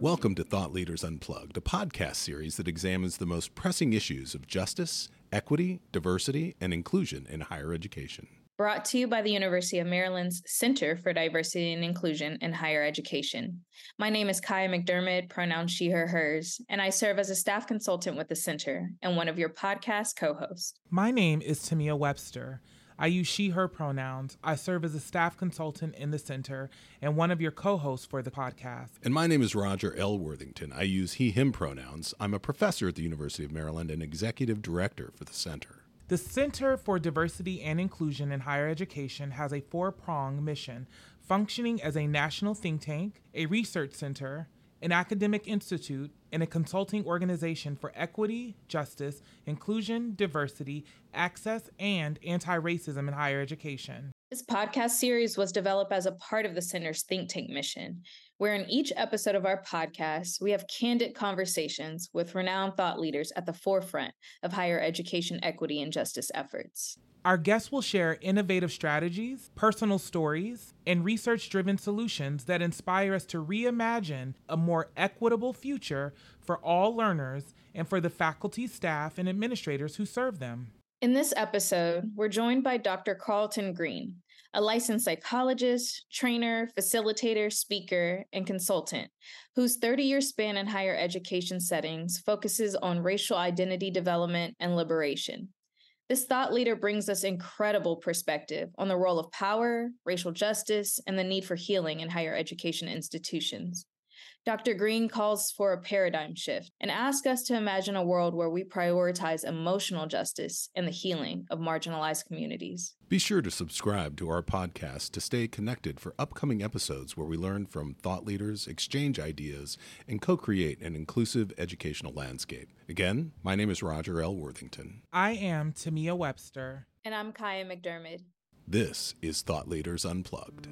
Welcome to Thought Leaders Unplugged, a podcast series that examines the most pressing issues of justice, equity, diversity, and inclusion in higher education. Brought to you by the University of Maryland's Center for Diversity and Inclusion in Higher Education. My name is Kiyah McDermid, pronouns she, her, hers, and I serve as a staff consultant with the center and one of your podcast co hosts. My name is Timea Webster. I use she, her pronouns. I serve as a staff consultant in the center and one of your co hosts for the podcast. And my name is Roger L. Worthington. I use he, him pronouns. I'm a professor at the University of Maryland and executive director for the center. The Center for Diversity and Inclusion in Higher Education has a four pronged mission, functioning as a national think tank, a research center, an academic institute, and a consulting organization for equity, justice, inclusion, diversity, access, and anti racism in higher education. This podcast series was developed as a part of the Center's think tank mission, where in each episode of our podcast, we have candid conversations with renowned thought leaders at the forefront of higher education equity and justice efforts. Our guests will share innovative strategies, personal stories, and research driven solutions that inspire us to reimagine a more equitable future for all learners and for the faculty, staff, and administrators who serve them. In this episode, we're joined by Dr. Carlton Green, a licensed psychologist, trainer, facilitator, speaker, and consultant whose 30 year span in higher education settings focuses on racial identity development and liberation. This thought leader brings us incredible perspective on the role of power, racial justice, and the need for healing in higher education institutions. Dr. Green calls for a paradigm shift and asks us to imagine a world where we prioritize emotional justice and the healing of marginalized communities. Be sure to subscribe to our podcast to stay connected for upcoming episodes where we learn from thought leaders, exchange ideas, and co create an inclusive educational landscape. Again, my name is Roger L. Worthington. I am Timea Webster. And I'm Kiyah McDermid. This is Thought Leaders Unplugged.